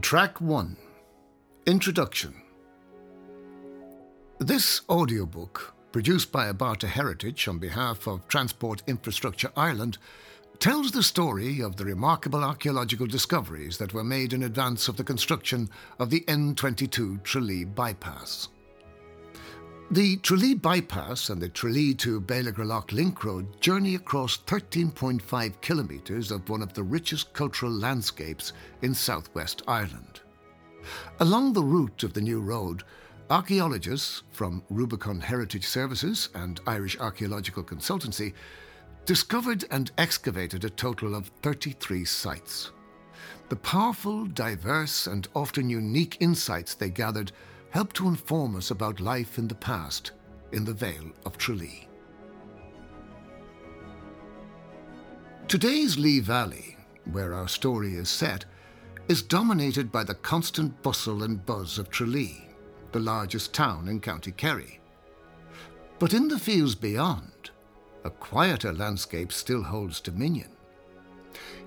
Track 1 Introduction This audiobook, produced by Abarta Heritage on behalf of Transport Infrastructure Ireland, tells the story of the remarkable archaeological discoveries that were made in advance of the construction of the N22 Tralee bypass. The Tralee bypass and the Tralee to Bealagrellagh link road journey across 13.5 kilometres of one of the richest cultural landscapes in southwest Ireland. Along the route of the new road, archaeologists from Rubicon Heritage Services and Irish Archaeological Consultancy discovered and excavated a total of 33 sites. The powerful, diverse, and often unique insights they gathered help to inform us about life in the past in the Vale of Tralee. Today's Lee Valley, where our story is set, is dominated by the constant bustle and buzz of Tralee, the largest town in County Kerry. But in the fields beyond, a quieter landscape still holds dominion.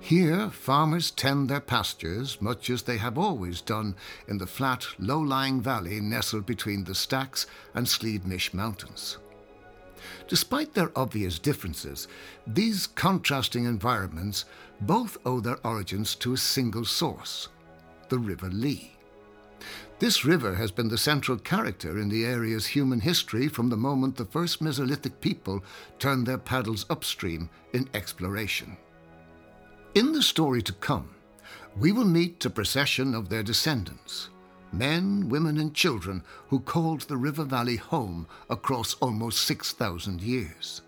Here, farmers tend their pastures much as they have always done in the flat, low lying valley nestled between the Stacks and Slieve mountains. Despite their obvious differences, these contrasting environments both owe their origins to a single source the River Lee. This river has been the central character in the area's human history from the moment the first Mesolithic people turned their paddles upstream in exploration. In the story to come, we will meet a procession of their descendants men, women, and children who called the River Valley home across almost 6,000 years.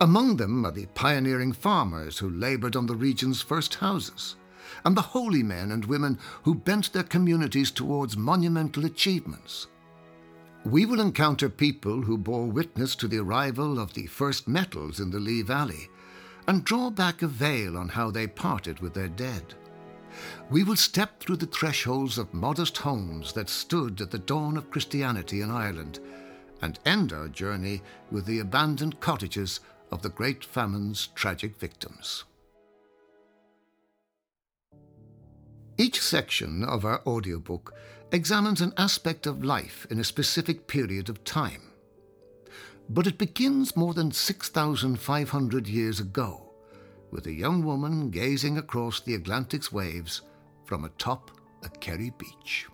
Among them are the pioneering farmers who laboured on the region's first houses, and the holy men and women who bent their communities towards monumental achievements. We will encounter people who bore witness to the arrival of the first metals in the Lee Valley and draw back a veil on how they parted with their dead. We will step through the thresholds of modest homes that stood at the dawn of Christianity in Ireland and end our journey with the abandoned cottages of the Great Famine's tragic victims. Each section of our audiobook examines an aspect of life in a specific period of time. But it begins more than 6,500 years ago with a young woman gazing across the Atlantic's waves from atop a Kerry beach.